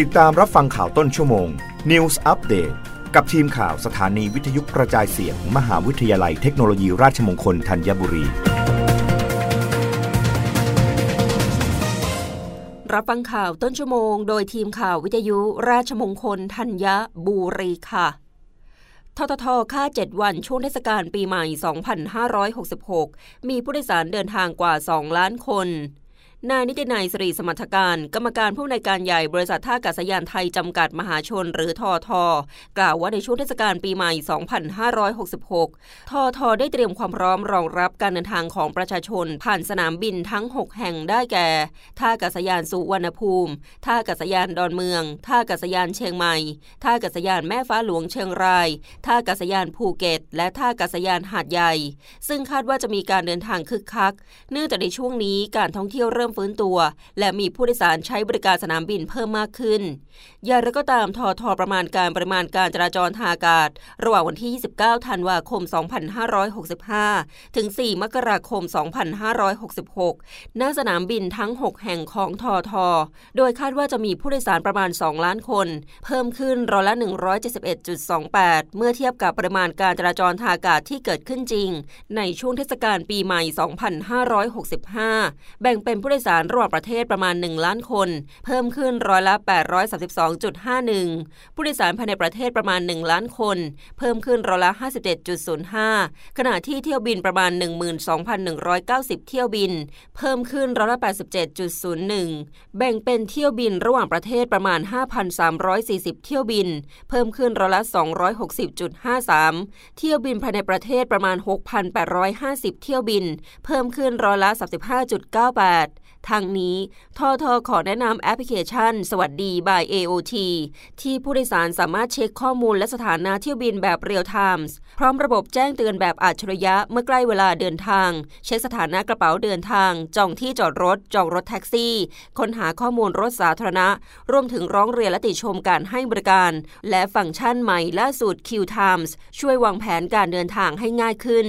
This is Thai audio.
ติดตามรับฟังข่าวต้นชั่วโมง News Update กับทีมข่าวสถานีวิทยุกระจายเสียงมมหาวิทยาลัยเทคโนโลยีราชมงคลธัญบุรี รับฟังข่าวต้นชั่วโมง โดยทีมข่าววิทยุราชมงคลธัญบุรีค่ะ ทททค่า 7 วันช่วงเทศกาลปีใหม่ 2566 มีผู้โดยสารเดินทางกว่า 2 ล้านคน นายนิตินัยสรีสมรรถการ กรรมการผู้ในการใหญ่บริษัทท่าอากาศยานไทย จำกัดมหาชนหรือทอทอกล่าวว่าในช่วงเทศกาลปีใหม่ 2566 ทอทอได้เตรียมความพร้อมรองรับการเดินทางของประชาชน ผ่านสนามบินทั้ง 6 แห่งได้แก่ ท่าอากาศยานสุวรรณภูมิ ท่าอากาศยานดอนเมือง ท่าอากาศยานเชียงใหม่ ท่าอากาศยานแม่ฟ้าหลวงเชียงราย ท่าอากาศยานภูเก็ต และท่าอากาศยานหาดใหญ่ ซึ่งคาดว่าจะมีการเดินทางคึกคัก เนื่องจากในช่วงนี้การท่องเที่ยวเริ่มฟื้นตัว และมีผู้โดยสารใช้บริการสนามบินเพิ่มมากขึ้น อย่างไรก็ตามทอทอประมาณการปริมาณการจราจรทางอากาศ ระหว่างวันที่ 29 ธันวาคม 2565 ถึง 4 มกราคม 2566ณสนามบินทั้ง 6 แห่งของทอทอ โดยคาดว่าจะมีผู้โดยสารประมาณ 2 ล้านคน เพิ่มขึ้นร้อยละ 171.28 เมื่อเทียบกับปริมาณการจราจรทางอากาศที่เกิดขึ้นจริง ในช่วงเทศกาลปีใหม่ 2565 แบ่งเป็นผู้โดยสารระหว่างประเทศประมาณ 1 ล้านคน เพิ่มขึ้นร้อยละ832.51 ผู้โดยสารภายในประเทศประมาณ 1 ล้านคน เพิ่มขึ้นร้อยละ57.05 ขณะที่เที่ยวบินประมาณ 12,190 เที่ยวบิน เพิ่มขึ้นร้อยละ87.01 แบ่งเป็นเที่ยวบินระหว่างประเทศประมาณ 5,340 เที่ยวบิน เพิ่มขึ้นร้อยละ260.53 เที่ยวบินภายในประเทศประมาณ 6,850 เที่ยวบิน เพิ่มขึ้นร้อยละ35.98ทางนี้ทอทอขอแนะนำแอปพลิเคชัน สวัสดี by AOT ที่ผู้โดยสารสามารถเช็คข้อมูลและสถานะเที่ยวบินแบบเรียลไทม์พร้อมระบบแจ้งเตือนแบบอัจฉริยะเมื่อใกล้เวลาเดินทาง เช็คสถานะกระเป๋าเดินทาง จองที่จอดรถ จองรถแท็กซี่ ค้นหาข้อมูลรถสาธารณะ รวมถึงร้องเรียนและติชมการให้บริการ และฟังก์ชันใหม่ล่าสุด Q Times ช่วยวางแผนการเดินทางให้ง่ายขึ้น